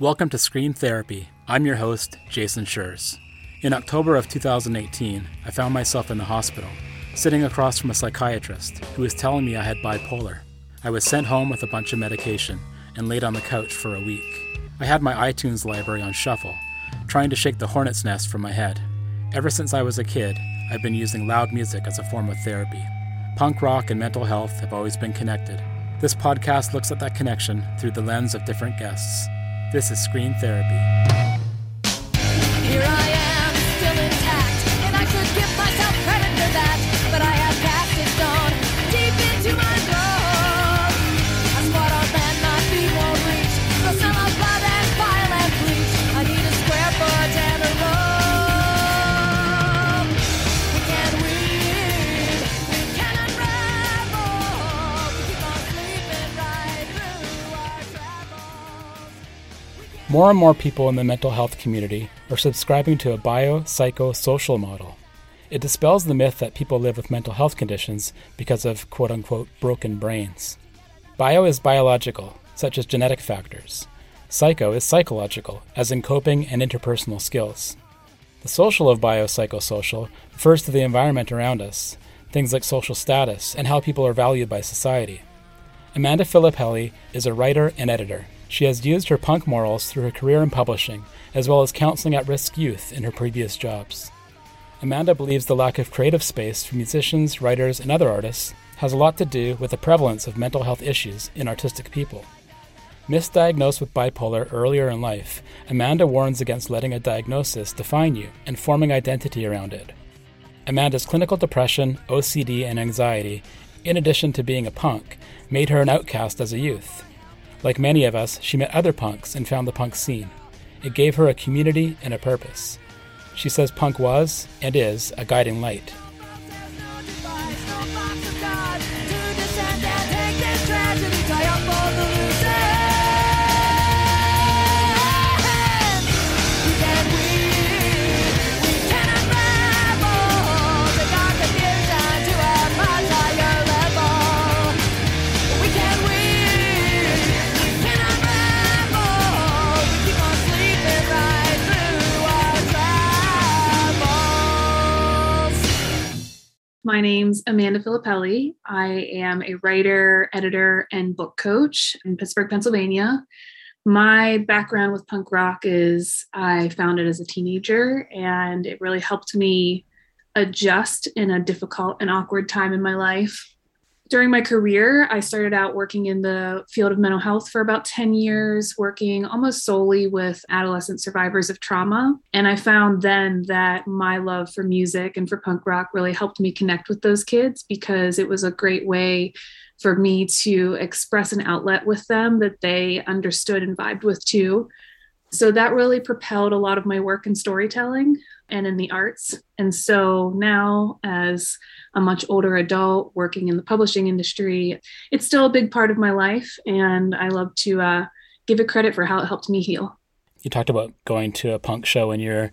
Welcome to Scream Therapy. I'm your host, Jason Schreurs. In October of 2018, I found myself in the hospital, sitting across from a psychiatrist who was telling me I had bipolar. I was sent home with a bunch of medication and laid on the couch for a week. I had my iTunes library on shuffle, trying to shake the hornet's nest from my head. Ever since I was a kid, I've been using loud music as a form of therapy. Punk rock and mental health have always been connected. This podcast looks at that connection through the lens of different guests. This is Scream Therapy. More and more people in the mental health community are subscribing to a biopsychosocial model. It dispels the myth that people live with mental health conditions because of quote unquote broken brains. Bio is biological, such as genetic factors. Psycho is psychological, as in coping and interpersonal skills. The social of biopsychosocial refers to the environment around us, things like social status and how people are valued by society. Amanda Filippelli is a writer and editor. She has used her punk morals through her career in publishing, as well as counseling at risk youth in her previous jobs. Amanda believes the lack of creative space for musicians, writers, and other artists has a lot to do with the prevalence of mental health issues in artistic people. Misdiagnosed with bipolar earlier in life, Amanda warns against letting a diagnosis define you and forming identity around it. Amanda's clinical depression, OCD, and anxiety, in addition to being a punk, made her an outcast as a youth. Like many of us, she met other punks and found the punk scene. It gave her a community and a purpose. She says punk was, and is, a guiding light. My name's Amanda Filippelli. I am a writer, editor, and book coach in Pittsburgh, Pennsylvania. My background with punk rock is I found it as a teenager, and it really helped me adjust in a difficult and awkward time in my life. During my career, I started out working in the field of mental health for about 10 years, working almost solely with adolescent survivors of trauma. And I found then that my love for music and for punk rock really helped me connect with those kids because it was a great way for me to express an outlet with them that they understood and vibed with too. So that really propelled a lot of my work in storytelling and in the arts. And so now, as a much older adult working in the publishing industry, it's still a big part of my life. And I love to uh, give it credit for how it helped me heal. You talked about going to a punk show when you're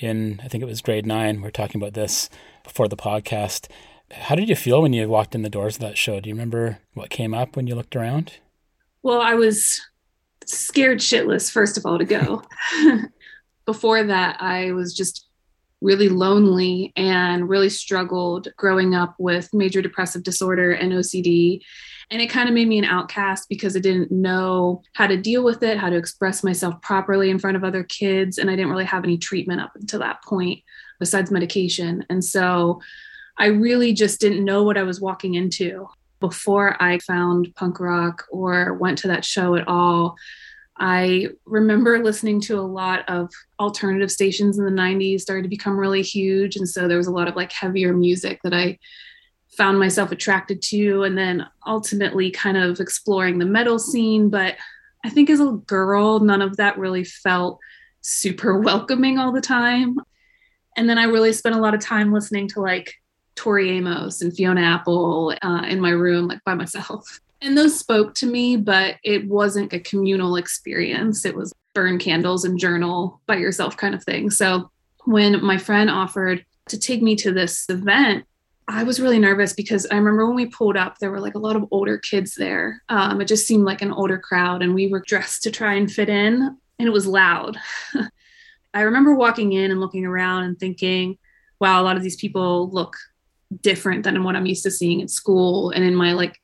in, I think it was grade nine. We are talking about this before the podcast. How did you feel when you walked in the doors of that show? Do you remember what came up when you looked around? Well, I was scared shitless, first of all, to go. Before that, I was just really lonely and really struggled growing up with major depressive disorder and OCD. And it kind of made me an outcast because I didn't know how to deal with it, how to express myself properly in front of other kids. And I didn't really have any treatment up until that point besides medication. And so I really just didn't know what I was walking into before I found punk rock or went to that show at all. I remember listening to a lot of alternative stations in the 90s started to become really huge. And so there was a lot of like heavier music that I found myself attracted to and then ultimately kind of exploring the metal scene. But I think as a girl none of that really felt super welcoming all the time. And then I really spent a lot of time listening to like Tori Amos and Fiona Apple uh, in my room like by myself and those spoke to me, but it wasn't a communal experience. It was burn candles and journal by yourself kind of thing. So when my friend offered to take me to this event, I was really nervous because I remember when we pulled up, there were like a lot of older kids there. Um, it just seemed like an older crowd, and we were dressed to try and fit in. and it was loud. I remember walking in and looking around and thinking, wow, a lot of these people look different than what I'm used to seeing at school and in my like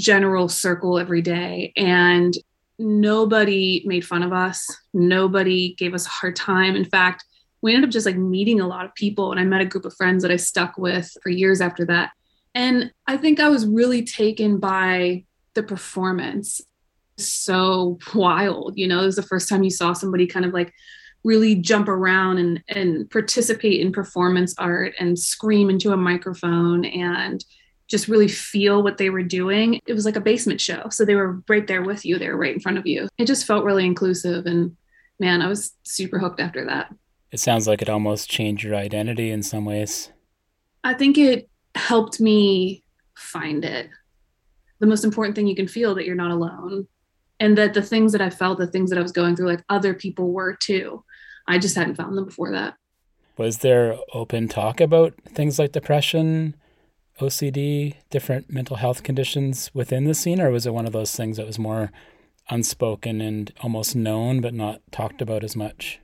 general circle every day. And nobody made fun of us. Nobody gave us a hard time. In fact, we ended up just like meeting a lot of people. And I met a group of friends that I stuck with for years after that. And I think I was really taken by the performance. So wild. You know, it was the first time you saw somebody kind of like really jump around and, and participate in performance art and scream into a microphone and just really feel what they were doing. It was like a basement show. So they were right there with you, they were right in front of you. It just felt really inclusive. And man, I was super hooked after that. It sounds like it almost changed your identity in some ways. I think it helped me find it. The most important thing you can feel that you're not alone. And that the things that I felt, the things that I was going through, like other people were too. I just hadn't found them before that. Was there open talk about things like depression, OCD, different mental health conditions within the scene, or was it one of those things that was more unspoken and almost known but not talked about as much?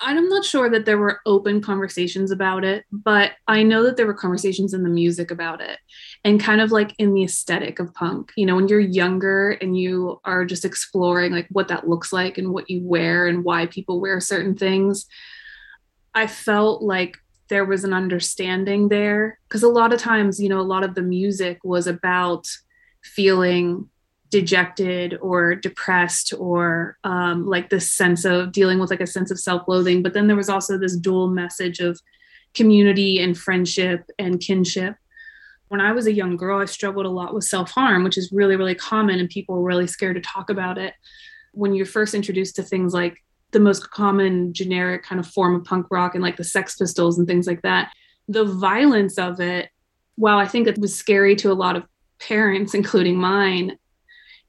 I'm not sure that there were open conversations about it, but I know that there were conversations in the music about it and kind of like in the aesthetic of punk. You know, when you're younger and you are just exploring like what that looks like and what you wear and why people wear certain things, I felt like there was an understanding there. Because a lot of times, you know, a lot of the music was about feeling dejected or depressed or um, like this sense of dealing with like a sense of self-loathing. But then there was also this dual message of community and friendship and kinship. When i was a young girl i struggled a lot with self-harm which is really really common and people were really scared to talk about it. When you're first introduced to things like the most common generic kind of form of punk rock and like the sex pistols and things like that the violence of it while i think it was scary to a lot of parents including mine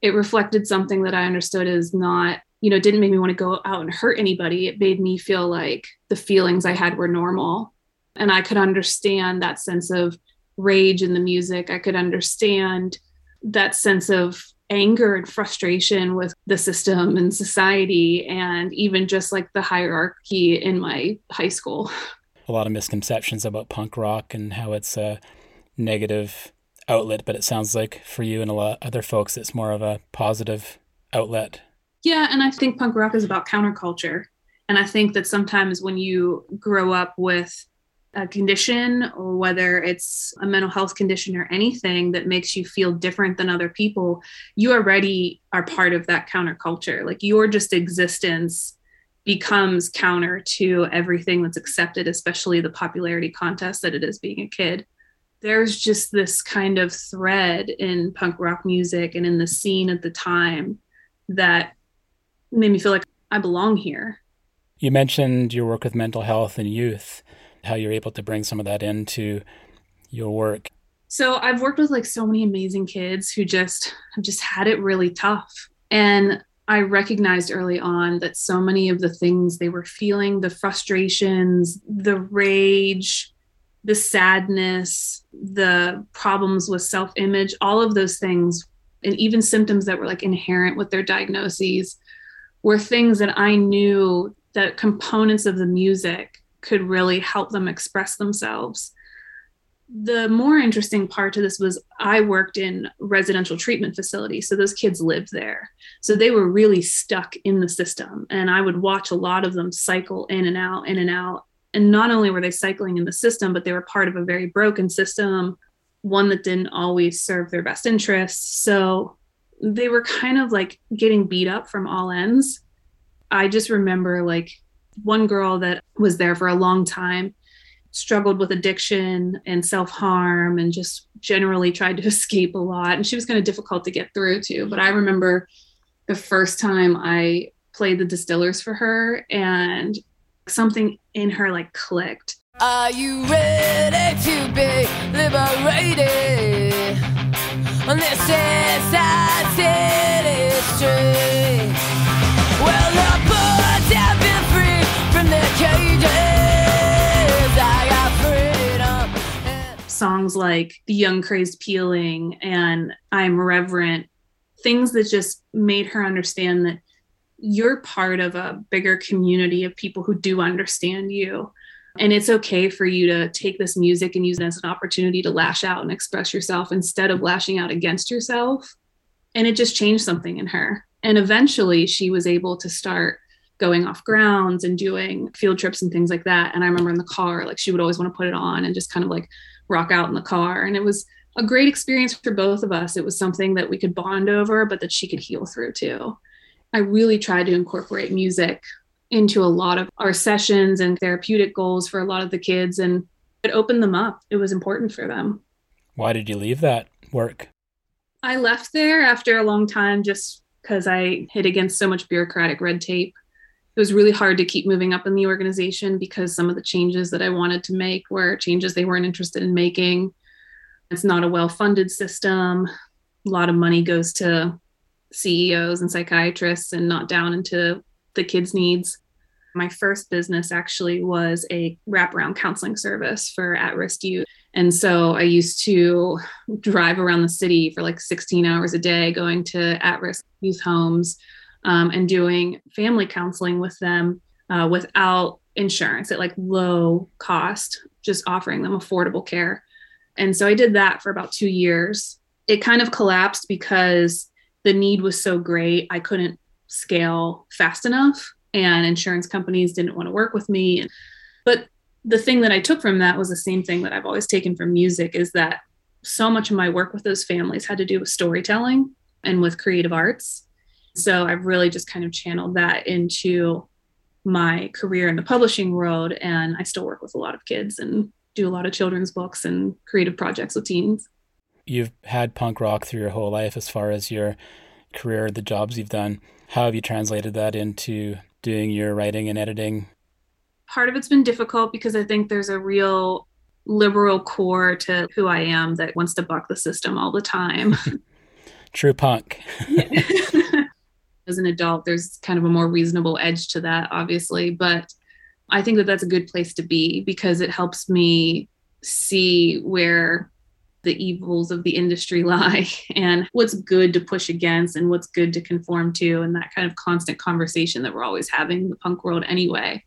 it reflected something that I understood as not, you know, didn't make me want to go out and hurt anybody. It made me feel like the feelings I had were normal. And I could understand that sense of rage in the music. I could understand that sense of anger and frustration with the system and society, and even just like the hierarchy in my high school. A lot of misconceptions about punk rock and how it's a negative outlet, but it sounds like for you and a lot of other folks, it's more of a positive outlet. Yeah, and I think punk rock is about counterculture. And I think that sometimes when you grow up with a condition, or whether it's a mental health condition or anything that makes you feel different than other people, you already are part of that counterculture. Like your just existence becomes counter to everything that's accepted, especially the popularity contest that it is being a kid there's just this kind of thread in punk rock music and in the scene at the time that made me feel like I belong here. You mentioned your work with mental health and youth, how you're able to bring some of that into your work. So I've worked with like so many amazing kids who just have just had it really tough. And I recognized early on that so many of the things they were feeling, the frustrations, the rage, the sadness, the problems with self image, all of those things, and even symptoms that were like inherent with their diagnoses, were things that I knew that components of the music could really help them express themselves. The more interesting part to this was I worked in residential treatment facilities. So those kids lived there. So they were really stuck in the system. And I would watch a lot of them cycle in and out, in and out and not only were they cycling in the system but they were part of a very broken system one that didn't always serve their best interests so they were kind of like getting beat up from all ends i just remember like one girl that was there for a long time struggled with addiction and self-harm and just generally tried to escape a lot and she was kind of difficult to get through to but i remember the first time i played the distillers for her and something in her like clicked. Are you ready to be liberated on this inside city street? Songs like The Young Crazed Peeling and I'm Revenant, things that just made her understand that you're part of a bigger community of people who do understand you. And it's okay for you to take this music and use it as an opportunity to lash out and express yourself instead of lashing out against yourself. And it just changed something in her. And eventually she was able to start going off grounds and doing field trips and things like that. And I remember in the car, like she would always want to put it on and just kind of like rock out in the car. And it was a great experience for both of us. It was something that we could bond over, but that she could heal through too. I really tried to incorporate music into a lot of our sessions and therapeutic goals for a lot of the kids, and it opened them up. It was important for them. Why did you leave that work? I left there after a long time just because I hit against so much bureaucratic red tape. It was really hard to keep moving up in the organization because some of the changes that I wanted to make were changes they weren't interested in making. It's not a well funded system. A lot of money goes to CEOs and psychiatrists and not down into the kids' needs. My first business actually was a wraparound counseling service for at risk youth. And so I used to drive around the city for like 16 hours a day, going to at risk youth homes um, and doing family counseling with them uh, without insurance at like low cost, just offering them affordable care. And so I did that for about two years. It kind of collapsed because the need was so great, I couldn't scale fast enough, and insurance companies didn't want to work with me. But the thing that I took from that was the same thing that I've always taken from music is that so much of my work with those families had to do with storytelling and with creative arts. So I've really just kind of channeled that into my career in the publishing world. And I still work with a lot of kids and do a lot of children's books and creative projects with teens you've had punk rock through your whole life as far as your career, the jobs you've done. How have you translated that into doing your writing and editing? Part of it's been difficult because I think there's a real liberal core to who I am that wants to buck the system all the time. True punk. As an adult, there's kind of a more reasonable edge to that, obviously. But I think that that's a good place to be because it helps me see where the evils of the industry lie and what's good to push against and what's good to conform to and that kind of constant conversation that we're always having in the punk world anyway.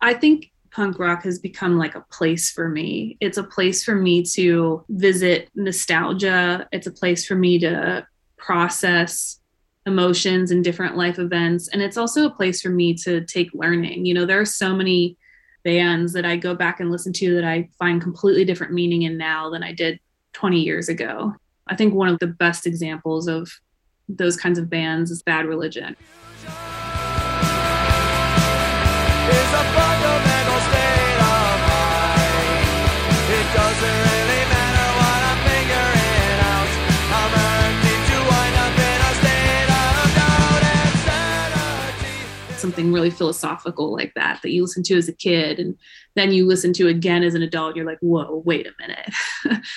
I think punk rock has become like a place for me. It's a place for me to visit nostalgia. It's a place for me to process emotions and different life events and it's also a place for me to take learning you know there are so many bands that I go back and listen to that I find completely different meaning in now than I did 20 years ago. I think one of the best examples of those kinds of bands is Bad Religion. Something really philosophical like that that you listen to as a kid and then you listen to again as an adult you're like whoa wait a minute.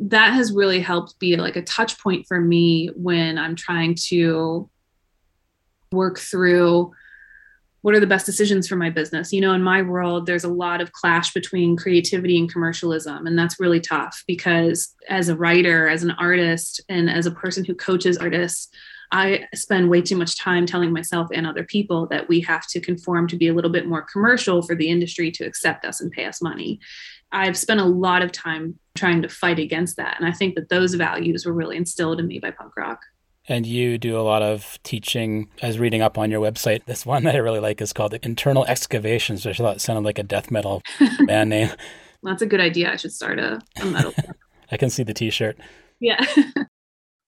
That has really helped be like a touch point for me when i'm trying to work through what are the best decisions for my business. You know in my world there's a lot of clash between creativity and commercialism and that's really tough because as a writer as an artist and as a person who coaches artists I spend way too much time telling myself and other people that we have to conform to be a little bit more commercial for the industry to accept us and pay us money. I've spent a lot of time trying to fight against that. And I think that those values were really instilled in me by punk rock. And you do a lot of teaching. I was reading up on your website. This one that I really like is called Internal Excavations, which I thought sounded like a death metal band name. That's a good idea. I should start a, a metal. I can see the t shirt. Yeah.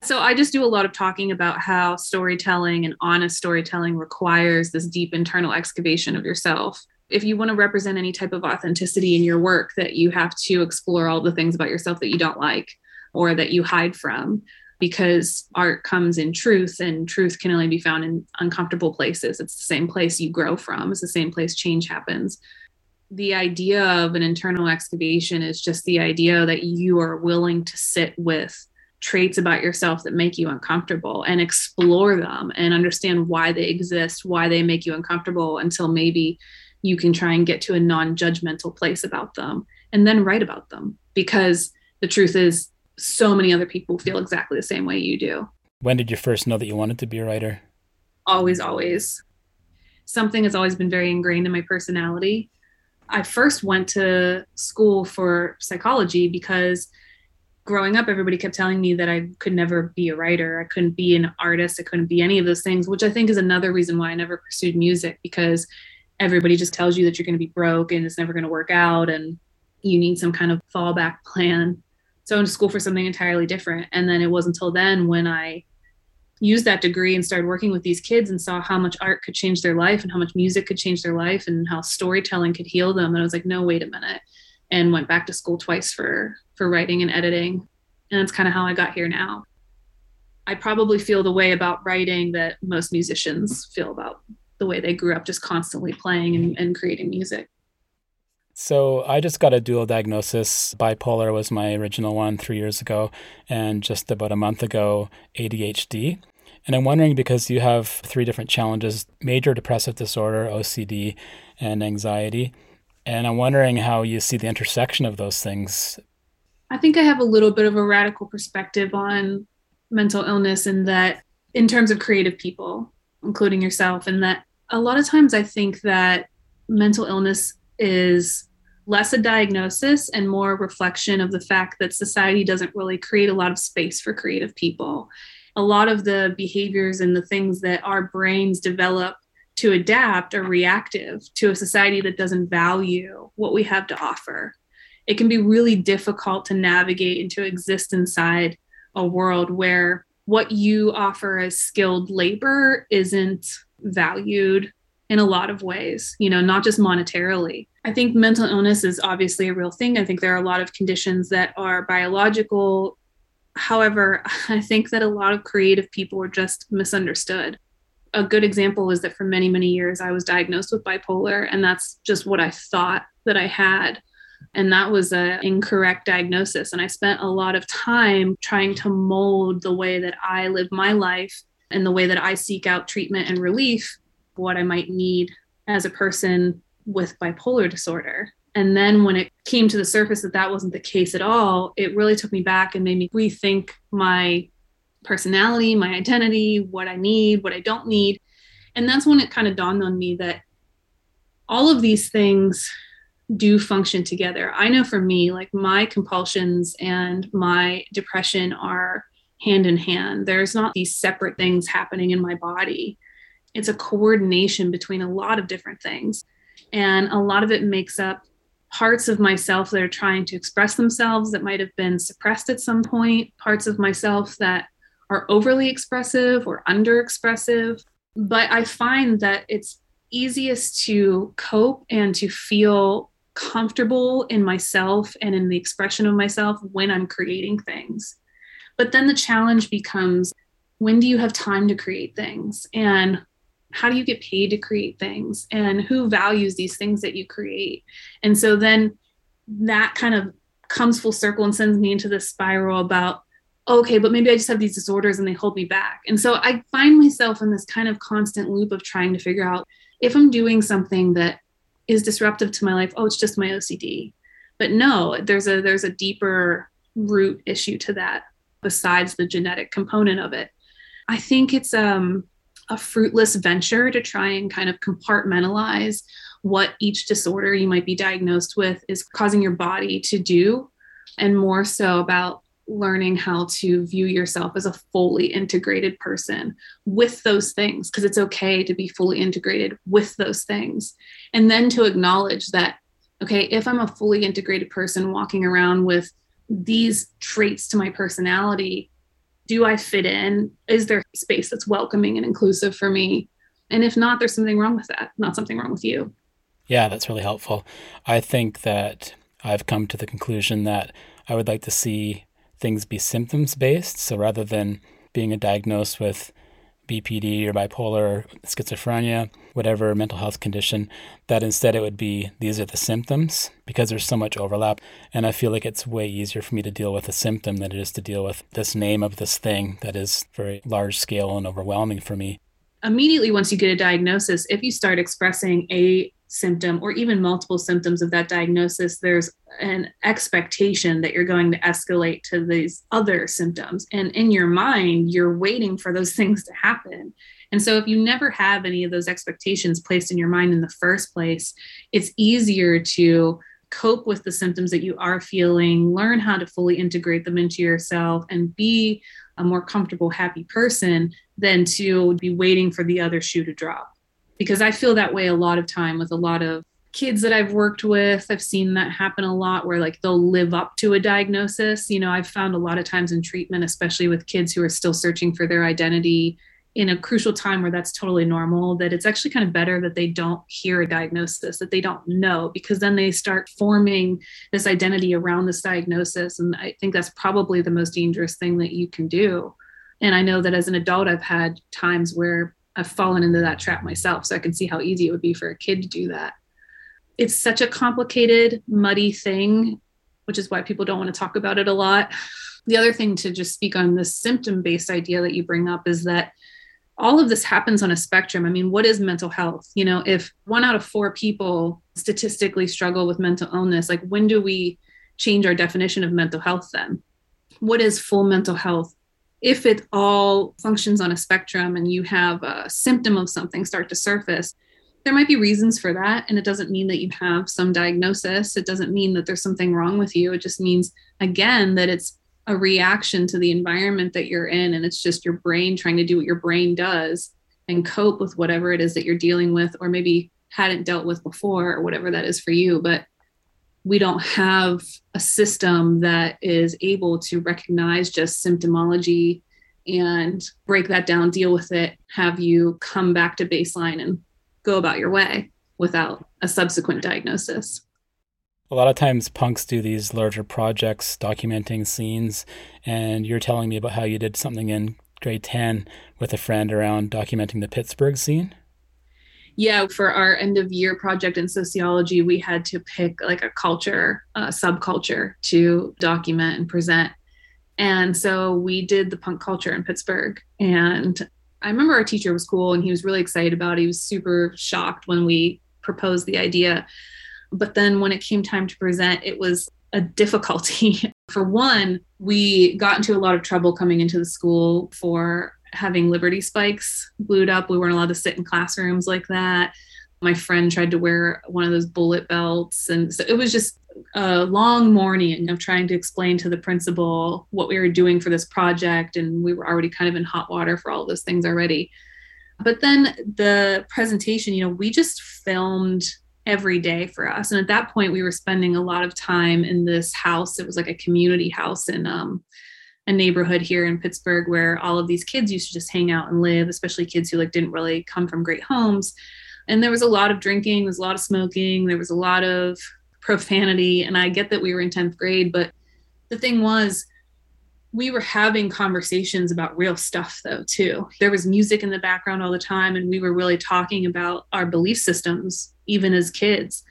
So I just do a lot of talking about how storytelling and honest storytelling requires this deep internal excavation of yourself. If you want to represent any type of authenticity in your work, that you have to explore all the things about yourself that you don't like or that you hide from, because art comes in truth and truth can only be found in uncomfortable places. It's the same place you grow from, it's the same place change happens. The idea of an internal excavation is just the idea that you are willing to sit with traits about yourself that make you uncomfortable and explore them and understand why they exist, why they make you uncomfortable until maybe you can try and get to a non judgmental place about them and then write about them. Because the truth is, so many other people feel exactly the same way you do. When did you first know that you wanted to be a writer? always, always. Something has always been very ingrained in my personality. I first went to school for psychology because growing up, everybody kept telling me that I could never be a writer. I couldn't be an artist. I couldn't be any of those things, which I think is another reason why I never pursued music because everybody just tells you that you're going to be broke and it's never going to work out and you need some kind of fallback plan. So I went to school for something entirely different. And then it wasn't until then when I used that degree and started working with these kids and saw how much art could change their life and how much music could change their life and how storytelling could heal them. And I was like, no, wait a minute. And went back to school twice for for writing and editing. And that's kind of how I got here now. I probably feel the way about writing that most musicians feel about the way they grew up just constantly playing and, and creating music. So I just got a dual diagnosis. Bipolar was my original one three years ago, and just about a month ago, ADHD. And I'm wondering because you have three different challenges major depressive disorder, OCD, and anxiety. And I'm wondering how you see the intersection of those things. I think I have a little bit of a radical perspective on mental illness in that, in terms of creative people, including yourself, and that a lot of times I think that mental illness is less a diagnosis and more a reflection of the fact that society doesn't really create a lot of space for creative people. A lot of the behaviors and the things that our brains develop to adapt are reactive to a society that doesn't value what we have to offer. It can be really difficult to navigate and to exist inside a world where what you offer as skilled labor isn't valued in a lot of ways, you know, not just monetarily. I think mental illness is obviously a real thing. I think there are a lot of conditions that are biological. However, I think that a lot of creative people are just misunderstood. A good example is that for many, many years, I was diagnosed with bipolar, and that's just what I thought that I had. And that was an incorrect diagnosis. And I spent a lot of time trying to mold the way that I live my life and the way that I seek out treatment and relief what I might need as a person with bipolar disorder. And then when it came to the surface that that wasn't the case at all, it really took me back and made me rethink my personality, my identity, what I need, what I don't need. And that's when it kind of dawned on me that all of these things do function together. I know for me, like my compulsions and my depression are hand in hand. There's not these separate things happening in my body it's a coordination between a lot of different things. And a lot of it makes up parts of myself that are trying to express themselves that might have been suppressed at some point, parts of myself that are overly expressive or under expressive. But I find that it's easiest to cope and to feel comfortable in myself and in the expression of myself when I'm creating things. But then the challenge becomes when do you have time to create things? And how do you get paid to create things and who values these things that you create and so then that kind of comes full circle and sends me into this spiral about okay but maybe i just have these disorders and they hold me back. And so i find myself in this kind of constant loop of trying to figure out if i'm doing something that is disruptive to my life oh it's just my ocd but no there's a there's a deeper root issue to that besides the genetic component of it. I think it's um a fruitless venture to try and kind of compartmentalize what each disorder you might be diagnosed with is causing your body to do, and more so about learning how to view yourself as a fully integrated person with those things, because it's okay to be fully integrated with those things. And then to acknowledge that, okay, if I'm a fully integrated person walking around with these traits to my personality, do I fit in? Is there space that's welcoming and inclusive for me? And if not, there's something wrong with that, not something wrong with you. Yeah, that's really helpful. I think that I've come to the conclusion that I would like to see things be symptoms based. So rather than being diagnosed with BPD or bipolar or schizophrenia, whatever mental health condition, that instead it would be these are the symptoms because there's so much overlap. And I feel like it's way easier for me to deal with a symptom than it is to deal with this name of this thing that is very large scale and overwhelming for me. Immediately, once you get a diagnosis, if you start expressing a symptom or even multiple symptoms of that diagnosis, there's an expectation that you're going to escalate to these other symptoms. And in your mind, you're waiting for those things to happen. And so, if you never have any of those expectations placed in your mind in the first place, it's easier to cope with the symptoms that you are feeling, learn how to fully integrate them into yourself, and be a more comfortable, happy person than to be waiting for the other shoe to drop because I feel that way a lot of time with a lot of kids that I've worked with. I've seen that happen a lot where like they'll live up to a diagnosis. You know, I've found a lot of times in treatment, especially with kids who are still searching for their identity in a crucial time where that's totally normal, that it's actually kind of better that they don't hear a diagnosis, that they don't know, because then they start forming this identity around this diagnosis. And I think that's probably the most dangerous thing that you can do. And I know that as an adult, I've had times where I've fallen into that trap myself. So I can see how easy it would be for a kid to do that. It's such a complicated, muddy thing, which is why people don't want to talk about it a lot. The other thing to just speak on the symptom based idea that you bring up is that all of this happens on a spectrum. I mean, what is mental health? You know, if one out of four people statistically struggle with mental illness, like when do we change our definition of mental health then? What is full mental health? If it all functions on a spectrum and you have a symptom of something start to surface, there might be reasons for that. And it doesn't mean that you have some diagnosis. It doesn't mean that there's something wrong with you. It just means, again, that it's a reaction to the environment that you're in. And it's just your brain trying to do what your brain does and cope with whatever it is that you're dealing with, or maybe hadn't dealt with before, or whatever that is for you. But we don't have a system that is able to recognize just symptomology and break that down, deal with it, have you come back to baseline and go about your way without a subsequent diagnosis. A lot of times, punks do these larger projects documenting scenes, and you're telling me about how you did something in grade 10 with a friend around documenting the Pittsburgh scene yeah, for our end of year project in sociology, we had to pick like a culture, a subculture to document and present. And so we did the punk culture in Pittsburgh. And I remember our teacher was cool and he was really excited about it. He was super shocked when we proposed the idea. But then when it came time to present, it was a difficulty. for one, we got into a lot of trouble coming into the school for having liberty spikes glued up. We weren't allowed to sit in classrooms like that. My friend tried to wear one of those bullet belts. And so it was just a long morning of trying to explain to the principal what we were doing for this project. And we were already kind of in hot water for all those things already. But then the presentation, you know, we just filmed every day for us. And at that point, we were spending a lot of time in this house. It was like a community house in um, a neighborhood here in Pittsburgh where all of these kids used to just hang out and live, especially kids who like didn't really come from great homes. And there was a lot of drinking, there was a lot of smoking, there was a lot of profanity. And I get that we were in 10th grade, but the thing was, we were having conversations about real stuff though too there was music in the background all the time and we were really talking about our belief systems even as kids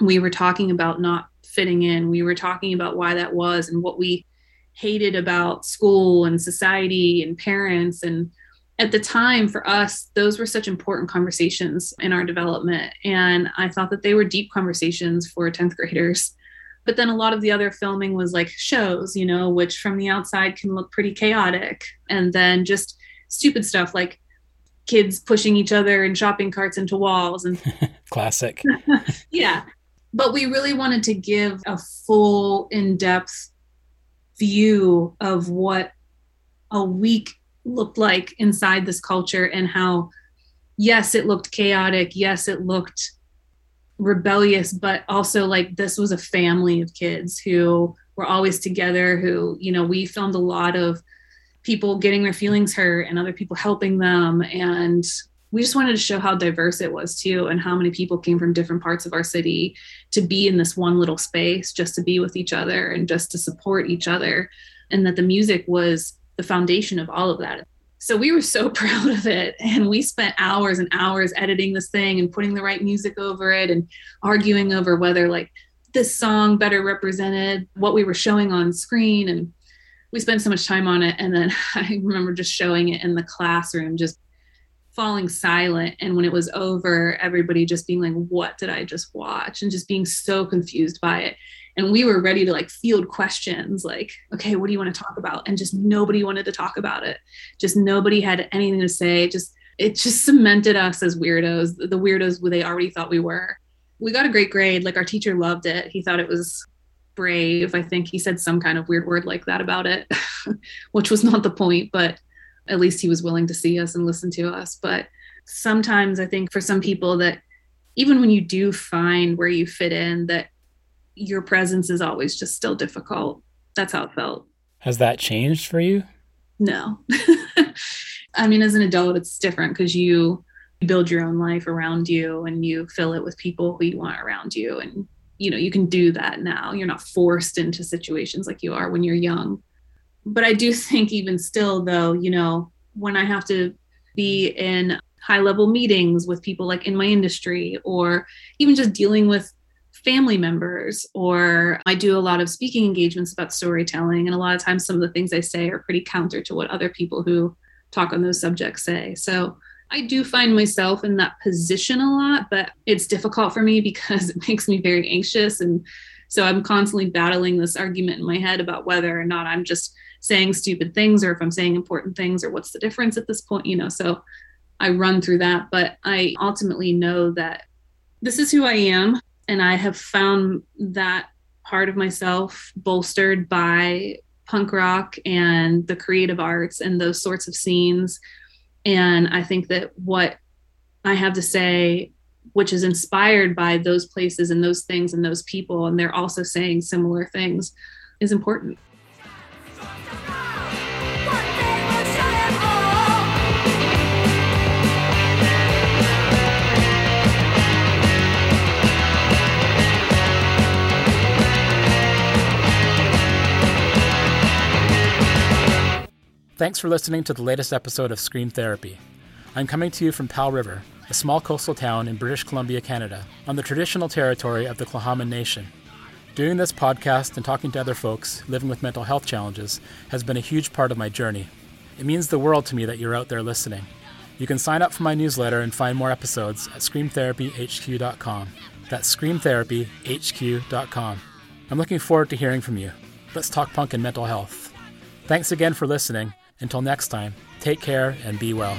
we were talking about not fitting in we were talking about why that was and what we hated about school and society and parents. And at the time for us those were such important conversations in our development. And i thought that they were deep conversations for 10th graders. But then a lot of the other filming was like shows you know which from the outside can look pretty chaotic. And then just stupid stuff like kids pushing each other in shopping carts into walls and classic. Yeah. But we really wanted to give a full in-depth view of what a week looked like inside this culture and how yes it looked chaotic yes it looked rebellious but also like this was a family of kids who were always together who you know we filmed a lot of people getting their feelings hurt and other people helping them and we just wanted to show how diverse it was too and how many people came from different parts of our city to be in this one little space just to be with each other and just to support each other and that the music was the foundation of all of that. So we were so proud of it and we spent hours and hours editing this thing and putting the right music over it and arguing over whether like this song better represented what we were showing on screen and we spent so much time on it and then i remember just showing it in the classroom just falling silent. And when it was over, everybody just being like, what did I just watch? And just being so confused by it. And we were ready to like field questions like, okay, what do you want to talk about? And just nobody wanted to talk about it. Just nobody had anything to say. Just, it just cemented us as weirdos, the weirdos they already thought we were. We got a great grade. Like our teacher loved it. He thought it was brave. I think he said some kind of weird word like that about it, which was not the point, but at least he was willing to see us and listen to us. But sometimes I think for some people that even when you do find where you fit in, that your presence is always just still difficult. That's how it felt. Has that changed for you? No. I mean, as an adult, it's different because you build your own life around you and you fill it with people who you want around you. And, you know, you can do that now. You're not forced into situations like you are when you're young but I do think even still though, you know, when I have to be in high level meetings with people like in my industry or even just dealing with family members or I do a lot of speaking engagements about storytelling and a lot of times some of the things I say are pretty counter to what other people who talk on those subjects say. So I do find myself in that position a lot, but it's difficult for me because it makes me very anxious and so I'm constantly battling this argument in my head about whether or not I'm just saying stupid things or if I'm saying important things or what's the difference at this point, you know. So I run through that, but I ultimately know that this is who I am. And I have found that part of myself bolstered by punk rock and the creative arts and those sorts of scenes. And I think that what I have to say, which is inspired by those places and those things and those people, and they're also saying similar things, is important. Thanks for listening to the latest episode of Scream Therapy. I'm coming to you from Powell River, a small coastal town in British Columbia, Canada, on the traditional territory of the Tla'amin Nation. Doing this podcast and talking to other folks living with mental health challenges has been a huge part of my journey. It means the world to me that you're out there listening. You can sign up for my newsletter and find more episodes at screamtherapyhq.com. That's screamtherapyhq.com. I'm looking forward to hearing from you. Let's talk punk and mental health. Thanks again for listening until next time, take care and be well.